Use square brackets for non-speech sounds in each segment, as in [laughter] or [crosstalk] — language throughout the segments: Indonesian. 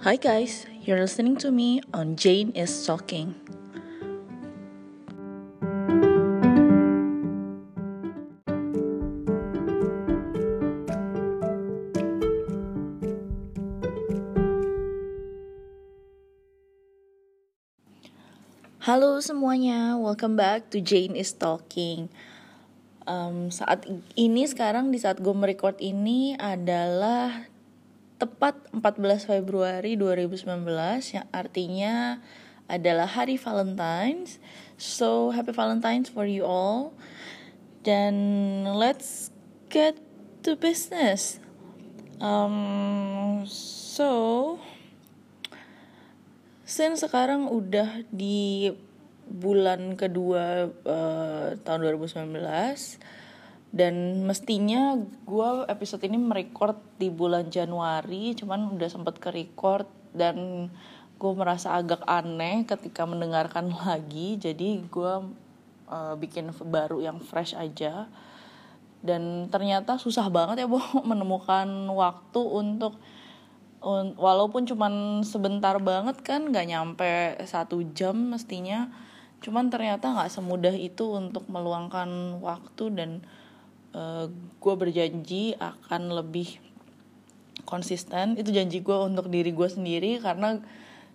Hi guys, you're listening to me on Jane is Talking. Halo semuanya, welcome back to Jane is Talking. Um, saat ini sekarang di saat gue merecord ini adalah tepat 14 Februari 2019 yang artinya adalah hari Valentine's. So happy Valentine's for you all. Dan let's get to business. Um, so since sekarang udah di bulan kedua uh, tahun 2019 dan mestinya gue episode ini merecord di bulan Januari cuman udah sempet ke record dan gue merasa agak aneh ketika mendengarkan [laughs] lagi. Jadi gue uh, bikin baru yang fresh aja. Dan ternyata susah banget ya [laughs] bu menemukan waktu untuk un, walaupun cuman sebentar banget kan nggak nyampe satu jam mestinya. Cuman ternyata nggak semudah itu untuk meluangkan waktu dan uh, gue berjanji akan lebih konsisten. Itu janji gue untuk diri gue sendiri karena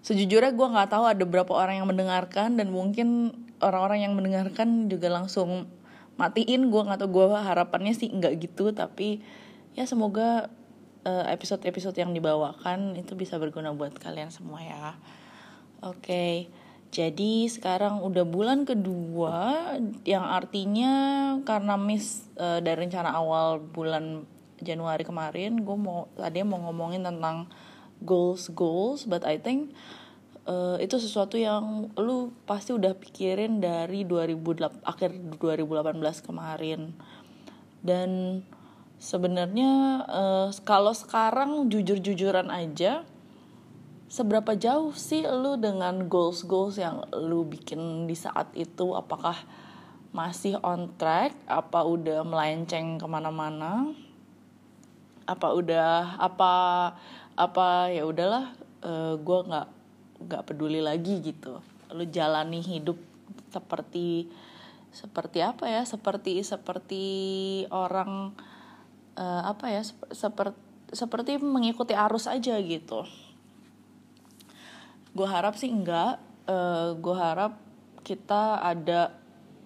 sejujurnya gue nggak tahu ada berapa orang yang mendengarkan dan mungkin orang-orang yang mendengarkan juga langsung matiin gue nggak tahu gue harapannya sih nggak gitu tapi ya semoga eh, episode-episode yang dibawakan itu bisa berguna buat kalian semua ya. Oke. okay. Jadi sekarang udah bulan kedua yang artinya karena miss uh, dari rencana awal bulan Januari kemarin gue mau tadi mau ngomongin tentang goals goals but I think uh, itu sesuatu yang lu pasti udah pikirin dari 2008 akhir 2018 kemarin. Dan sebenarnya uh, kalau sekarang jujur-jujuran aja seberapa jauh sih lu dengan goals goals yang lu bikin di saat itu? Apakah masih on track? Apa udah melenceng ke mana-mana? Apa udah apa apa ya udahlah uh, gue nggak nggak peduli lagi gitu. Lu jalani hidup seperti seperti apa ya? Seperti seperti orang uh, apa ya? Seperti seperti mengikuti arus aja gitu gue harap sih enggak. Uh, eh, gue harap kita ada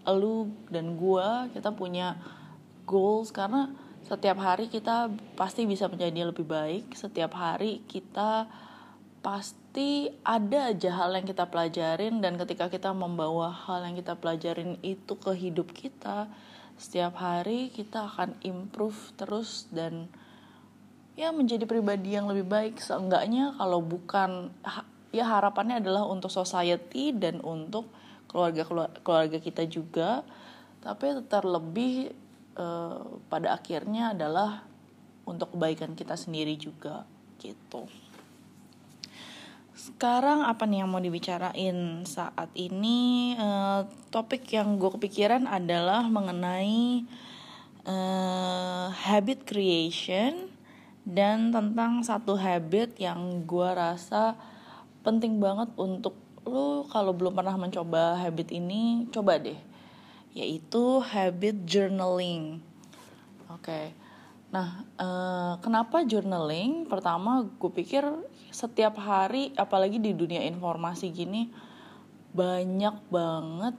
lu dan gue kita punya goals. Karena setiap hari kita pasti bisa menjadi lebih baik. Setiap hari kita pasti ada aja hal yang kita pelajarin. Dan ketika kita membawa hal yang kita pelajarin itu ke hidup kita setiap hari kita akan improve terus dan ya menjadi pribadi yang lebih baik. Seenggaknya kalau bukan ya harapannya adalah untuk society dan untuk keluarga keluarga kita juga. Tapi terlebih eh, pada akhirnya adalah untuk kebaikan kita sendiri juga gitu. Sekarang apa nih yang mau dibicarain saat ini? Eh, topik yang gue kepikiran adalah mengenai eh, habit creation dan tentang satu habit yang gue rasa penting banget untuk lu kalau belum pernah mencoba habit ini coba deh. Yaitu habit journaling. Oke. Okay. nah uh, kenapa journaling? Pertama gue pikir setiap hari apalagi di dunia informasi gini banyak banget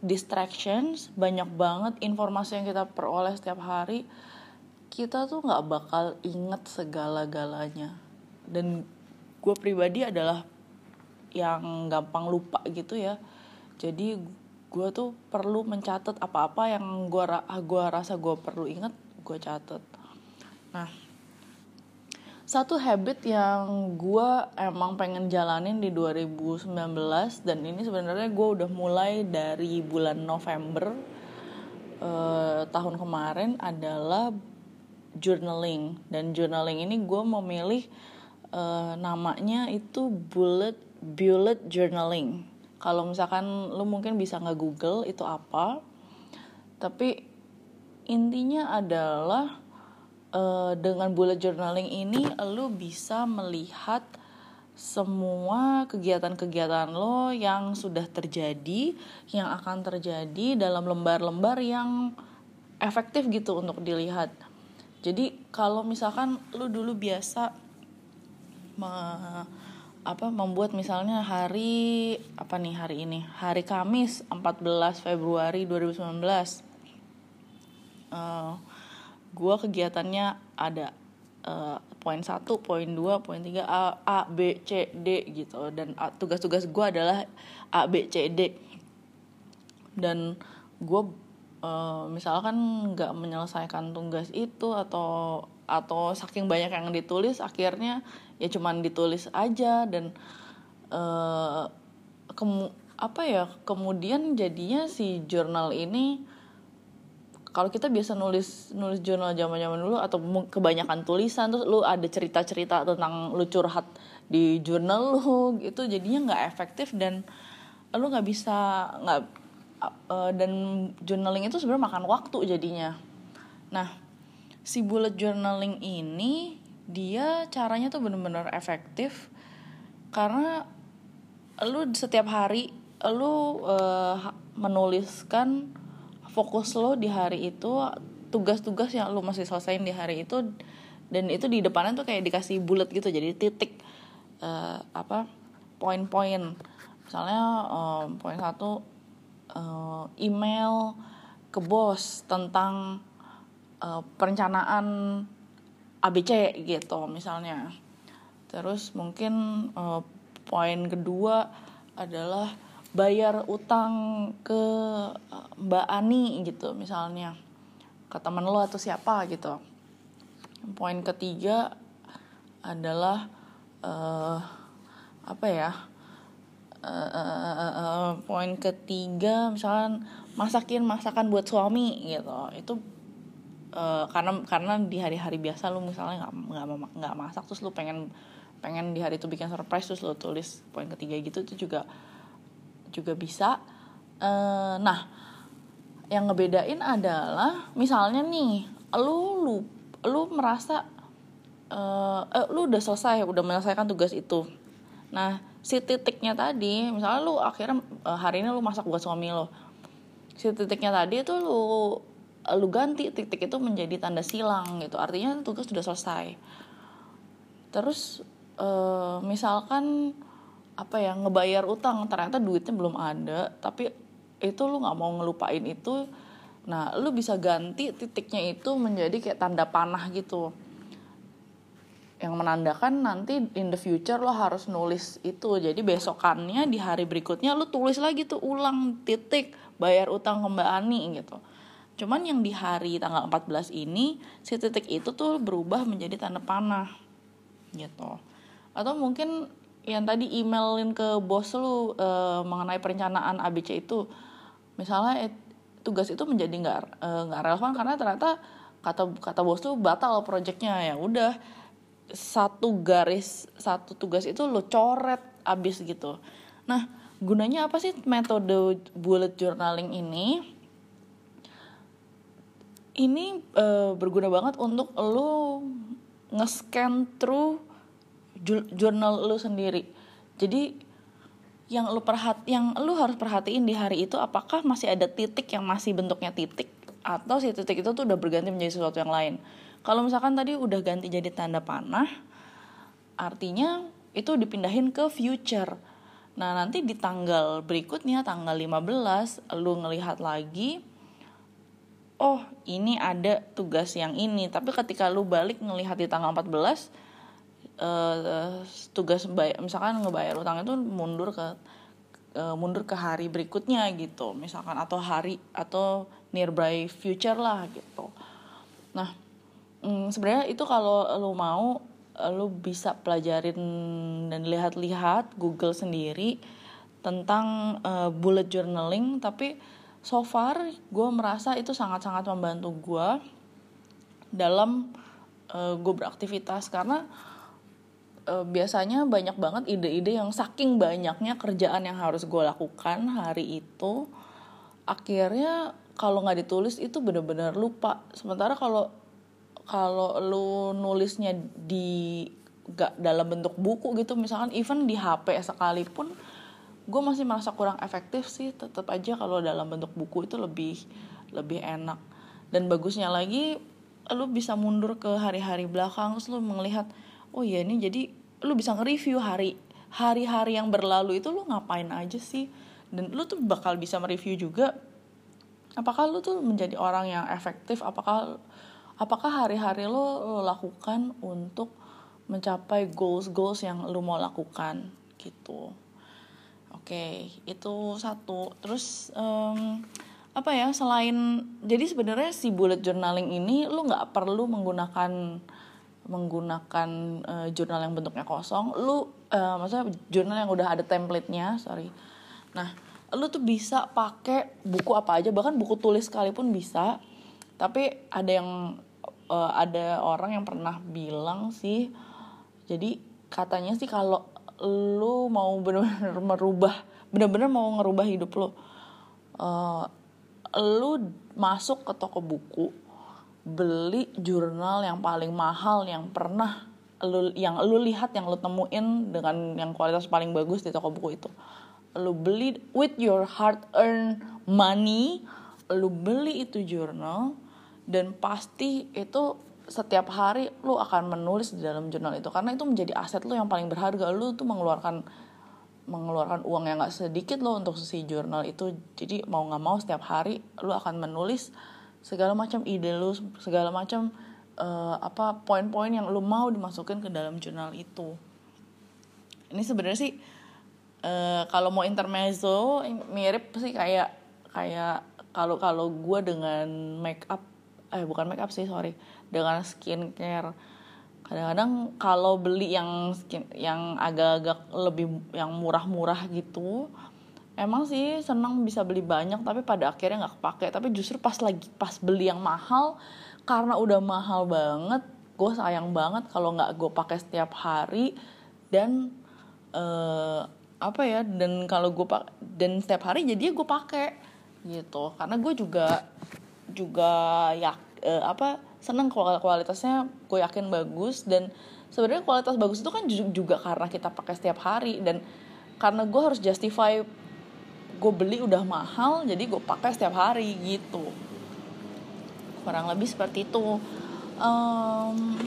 distractions banyak banget informasi yang kita peroleh setiap hari. Kita tuh nggak bakal inget segala-galanya. Dan gue pribadi adalah yang gampang lupa gitu ya. Jadi gue tuh perlu mencatat apa-apa yang gue gua rasa gue perlu inget gue catat. Nah satu habit yang gue emang pengen jalanin di 2019 dan ini sebenarnya gue udah mulai dari bulan November eh, tahun kemarin adalah journaling. Dan journaling ini gue memilih uh, namanya itu bullet bullet journaling kalau misalkan lu mungkin bisa nggak google itu apa tapi intinya adalah uh, dengan bullet journaling ini lu bisa melihat semua kegiatan-kegiatan lo yang sudah terjadi, yang akan terjadi dalam lembar-lembar yang efektif gitu untuk dilihat. Jadi kalau misalkan lo dulu biasa me, apa membuat misalnya hari apa nih hari ini? Hari Kamis 14 Februari 2019 uh, gue kegiatannya ada uh, poin satu, poin dua, poin tiga A, A, B, C, D gitu. Dan tugas-tugas gue adalah A, B, C, D. Dan gue uh, misalkan nggak menyelesaikan tugas itu atau atau saking banyak yang ditulis akhirnya ya cuman ditulis aja dan uh, kemu apa ya kemudian jadinya si jurnal ini kalau kita biasa nulis nulis jurnal zaman zaman dulu atau kebanyakan tulisan terus lu ada cerita cerita tentang lu curhat di jurnal lu [laughs] gitu jadinya nggak efektif dan lu nggak bisa nggak uh, dan journaling itu sebenarnya makan waktu jadinya. Nah si bullet journaling ini dia caranya tuh bener-bener efektif karena lu setiap hari lu uh, menuliskan fokus lo di hari itu tugas-tugas yang lo masih selesaiin di hari itu dan itu di depannya tuh kayak dikasih bulat gitu jadi titik uh, apa poin-poin. Misalnya um, poin satu uh, email ke bos tentang uh, perencanaan ABC gitu misalnya. Terus mungkin uh, poin kedua adalah bayar utang ke Mbak Ani gitu misalnya. Ke teman lo atau siapa gitu. Poin ketiga adalah uh, apa ya uh, uh, uh, poin ketiga misalnya masakin masakan buat suami gitu. Itu uh, karena karena di hari-hari biasa lu misalnya nggak nggak nggak masak terus lu pengen pengen di hari itu bikin surprise terus lu tulis poin ketiga gitu itu juga juga bisa. Uh, nah yang ngebedain adalah misalnya nih lu lu lu merasa uh, eh, lu udah selesai udah menyelesaikan tugas itu. Nah si titiknya tadi misalnya lu akhirnya uh, hari ini lu masak buat suami lo si titiknya tadi itu lu lu ganti titik itu menjadi tanda silang gitu. Artinya tugas sudah selesai. Terus uh, misalkan apa ya ngebayar utang ternyata duitnya belum ada tapi itu lu nggak mau ngelupain itu nah lu bisa ganti titiknya itu menjadi kayak tanda panah gitu yang menandakan nanti in the future lo harus nulis itu. Jadi besokannya di hari berikutnya lo tulis lagi tuh ulang titik bayar utang ke Mbak Ani gitu. Cuman yang di hari tanggal 14 ini si titik itu tuh berubah menjadi tanda panah gitu. Atau mungkin yang tadi emailin ke bos lu uh, mengenai perencanaan ABC itu misalnya eh, tugas itu menjadi nggak eh, nggak uh, relevan karena ternyata kata kata bos tuh batal proyeknya ya udah satu garis satu tugas itu lo coret abis gitu. Nah gunanya apa sih metode bullet journaling ini? Ini uh, berguna banget untuk lo nge-scan through jurnal lu sendiri. Jadi yang lu perhat yang lu harus perhatiin di hari itu apakah masih ada titik yang masih bentuknya titik atau si titik itu tuh udah berganti menjadi sesuatu yang lain kalau misalkan tadi udah ganti jadi tanda panah artinya itu dipindahin ke future. Nah nanti di tanggal berikutnya tanggal 15 lu ngelihat lagi oh ini ada tugas yang ini. Tapi ketika lu balik ngelihat di tanggal 14 uh, tugas misalkan ngebayar utang itu mundur ke mundur ke hari berikutnya gitu. Misalkan atau hari atau nearby future lah gitu. Nah mm, sebenarnya itu kalau lo mau lo bisa pelajarin dan lihat-lihat Google sendiri tentang uh, bullet journaling. Tapi so far gue merasa itu sangat-sangat membantu gue dalam uh, gue beraktivitas. Karena uh, biasanya banyak banget ide-ide yang saking banyaknya kerjaan yang harus gue lakukan hari itu. Akhirnya kalau nggak ditulis itu bener-bener lupa. Sementara kalau kalau lu nulisnya di gak dalam bentuk buku gitu misalkan even di HP sekalipun gue masih merasa kurang efektif sih tetap aja kalau dalam bentuk buku itu lebih lebih enak. Dan bagusnya lagi lu bisa mundur ke hari-hari belakang terus lu melihat oh iya ini jadi lu bisa nge-review hari hari-hari yang berlalu itu lu ngapain aja sih? Dan lu tuh bakal bisa mereview juga apakah lu tuh menjadi orang yang efektif? Apakah apakah hari-hari lo, lo lakukan untuk mencapai goals goals yang lu mau lakukan? Gitu. Oke itu satu. Terus um, apa ya selain jadi sebenarnya si bullet journaling ini lu nggak perlu menggunakan menggunakan uh, jurnal yang bentuknya kosong. Lu uh, maksudnya jurnal yang udah ada template-nya sorry. Nah lu tuh bisa pakai buku apa aja bahkan buku tulis sekalipun bisa. Tapi ada yang uh, ada orang yang pernah bilang sih jadi katanya sih kalau lu mau benar-benar merubah benar-benar mau ngerubah hidup lu uh, lu masuk ke toko buku beli jurnal yang paling mahal yang pernah lu yang lu lihat yang lu temuin dengan yang kualitas paling bagus di toko buku itu. Lu beli with your hard earned money lu beli itu jurnal dan pasti itu setiap hari lu akan menulis di dalam jurnal itu. Karena itu menjadi aset lu yang paling berharga. Lu tuh mengeluarkan mengeluarkan uang yang gak sedikit lo untuk si jurnal itu. Jadi mau nggak mau setiap hari lu akan menulis segala macam ide lu segala macam uh, apa poin-poin yang lu mau dimasukin ke dalam jurnal itu. Ini sebenarnya sih uh, kalau mau intermezzo mirip sih kayak kayak kalau kalau gue dengan make up eh bukan make up sih sorry. Dengan skincare. Kadang-kadang kalau beli yang skin yang agak-agak lebih yang murah-murah gitu emang sih senang bisa beli banyak tapi pada akhirnya nggak kepake. Tapi justru pas lagi pas beli yang mahal karena udah mahal banget gue sayang banget kalau nggak gue pakai setiap hari. Dan uh, apa ya dan kalau gue pak dan setiap hari jadi gue pakai gitu. Karena gue juga juga ya uh, apa seneng kualitasnya gue yakin bagus. Dan sebenarnya kualitas bagus itu kan juga karena kita pakai setiap hari. Dan karena gue harus justify gue beli udah mahal jadi gue pakai setiap hari gitu. Kurang lebih seperti itu. Um,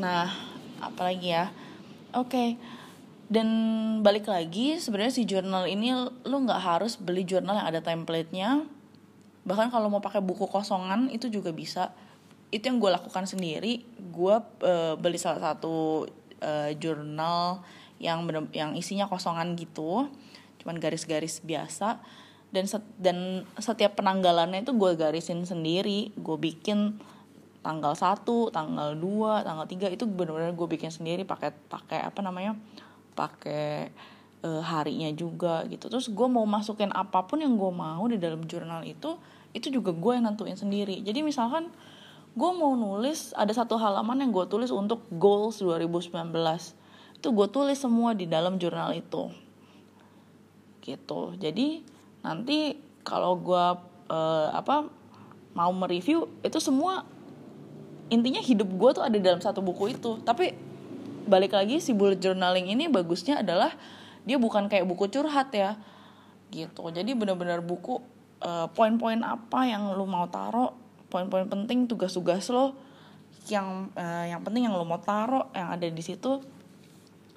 nah apalagi ya? Oke okay. dan balik lagi sebenarnya si jurnal ini lo nggak harus beli jurnal yang ada template-nya bahkan kalau mau pakai buku kosongan itu juga bisa. Itu yang gue lakukan sendiri. Gue uh, beli salah satu uh, jurnal yang bener, yang isinya kosongan gitu. Cuman garis-garis biasa. Dan set, dan setiap penanggalannya itu gue garisin sendiri. Gue bikin tanggal 1, tanggal 2, tanggal 3 itu benar-benar gue bikin sendiri. Pakai pakai apa namanya? Pakai e, harinya juga gitu. Terus gue mau masukin apa pun yang gue mau di dalam jurnal itu itu juga gue yang nentuin sendiri. Jadi misalkan gue mau nulis ada satu halaman yang gue tulis untuk goals 2019 itu gue tulis semua di dalam jurnal itu. Gitu. Jadi nanti kalau gue uh, apa mau mereview itu semua intinya hidup gue tuh ada dalam satu buku itu. Tapi balik lagi si bullet journaling ini bagusnya adalah dia bukan kayak buku curhat ya gitu. Jadi benar-benar buku uh, poin-poin apa yang lu mau taruh poin-poin penting tugas-tugas lo yang uh, yang penting yang lo mau taruh yang ada di situ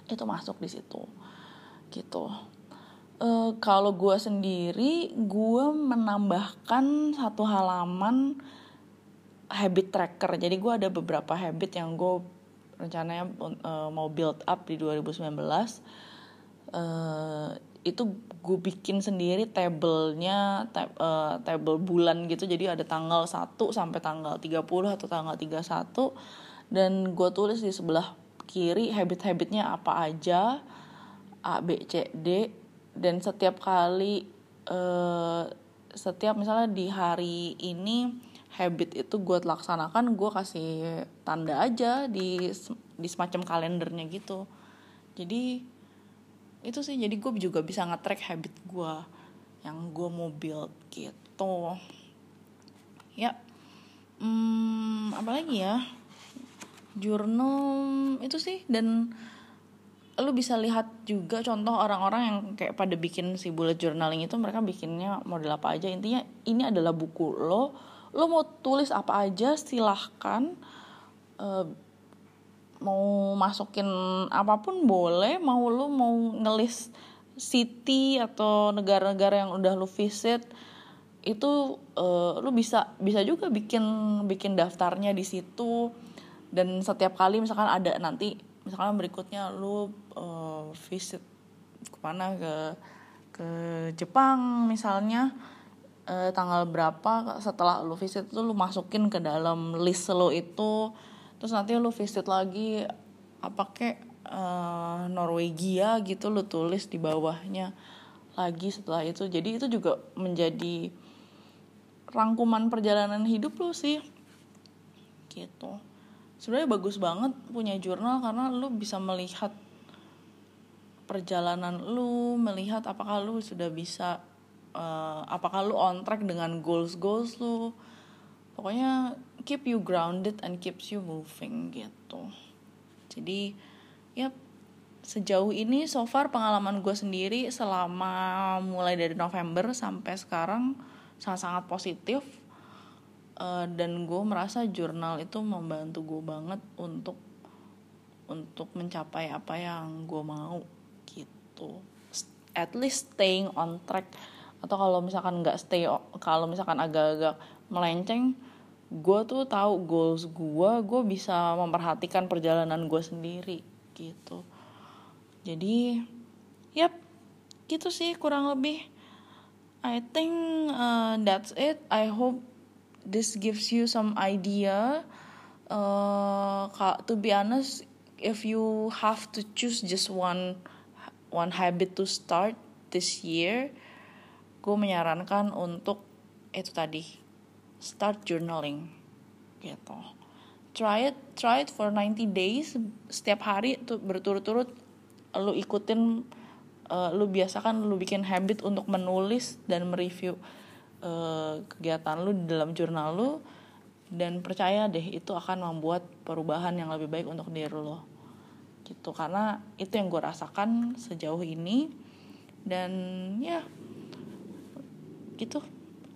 itu masuk di situ gitu. Uh, kalau gue sendiri gue menambahkan satu halaman habit tracker. Jadi gue ada beberapa habit yang gue rencananya uh, mau build up di 2019 uh, itu gue bikin sendiri tabelnya tab, uh, table bulan gitu. Jadi ada tanggal 1 sampai tanggal 30 atau tanggal 31 dan gue tulis di sebelah kiri habit-habitnya apa aja A B C D. Dan setiap kali uh, setiap misalnya di hari ini habit itu gue laksanakan gue kasih tanda aja di di semacam kalendernya gitu. Jadi itu sih jadi gue juga bisa nge-track habit gue yang gue mau build gitu. Ya hmm, apa lagi ya? Journal itu sih dan lu bisa lihat juga contoh orang-orang yang kayak pada bikin si bullet journaling itu mereka bikinnya model apa aja. Intinya ini adalah buku lo. Lo mau tulis apa aja silahkan uh, mau masukin apa pun boleh mau lo mau ngelis city atau negara-negara yang udah lo visit itu uh, lu bisa bisa juga bikin bikin daftarnya di situ. Dan setiap kali misalkan ada nanti misalkan berikutnya lu uh, visit ke mana ke ke Jepang misalnya uh, tanggal berapa setelah lu visit itu lu masukin ke dalam list lo itu terus nanti lu visit lagi apa kek uh, Norwegia gitu lu tulis di bawahnya lagi setelah itu. Jadi itu juga menjadi rangkuman perjalanan hidup lu sih. Gitu. Sebenarnya bagus banget punya jurnal karena lu bisa melihat perjalanan lu melihat apakah lu sudah bisa uh, apakah lu on track dengan goals goals lu. Pokoknya keep you grounded and keeps you moving gitu. Jadi ya sejauh ini so far pengalaman gue sendiri selama mulai dari November sampai sekarang sangat-sangat positif uh, dan gue merasa jurnal itu membantu gue banget untuk untuk mencapai apa yang gue mau gitu. At least staying on track. Atau kalau misalkan nggak stay kalau misalkan agak-agak melenceng gue tuh tahu goals gue gue bisa memperhatikan perjalanan gue sendiri gitu. Jadi yap gitu sih kurang lebih. I think uh, that's it. I hope this gives you some idea. Uh, to be honest if you have to choose just one one habit to start this year gue menyarankan untuk itu tadi start journaling gitu. Try it try it for 90 days setiap hari tuh berturut-turut lu ikutin uh, lu biasakan lu bikin habit untuk menulis dan mereview uh, kegiatan lu di dalam jurnal lu dan percaya deh itu akan membuat perubahan yang lebih baik untuk diri lo gitu karena itu yang gue rasakan sejauh ini dan ya yeah, gitu.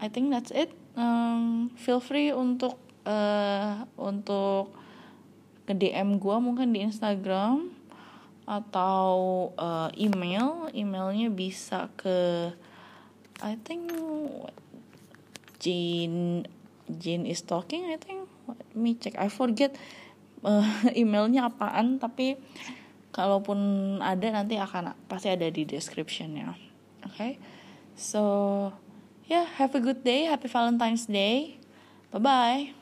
I think that's it um, feel free untuk uh, untuk ke DM gue mungkin di Instagram atau uh, email. Emailnya bisa ke I think Jane Jane is talking I think. Let me check. I forget uh, [laughs] emailnya apaan tapi kalaupun ada nanti akan pasti ada di descriptionnya. Oke okay? so yeah have a good day. Happy Valentine's Day. Bye bye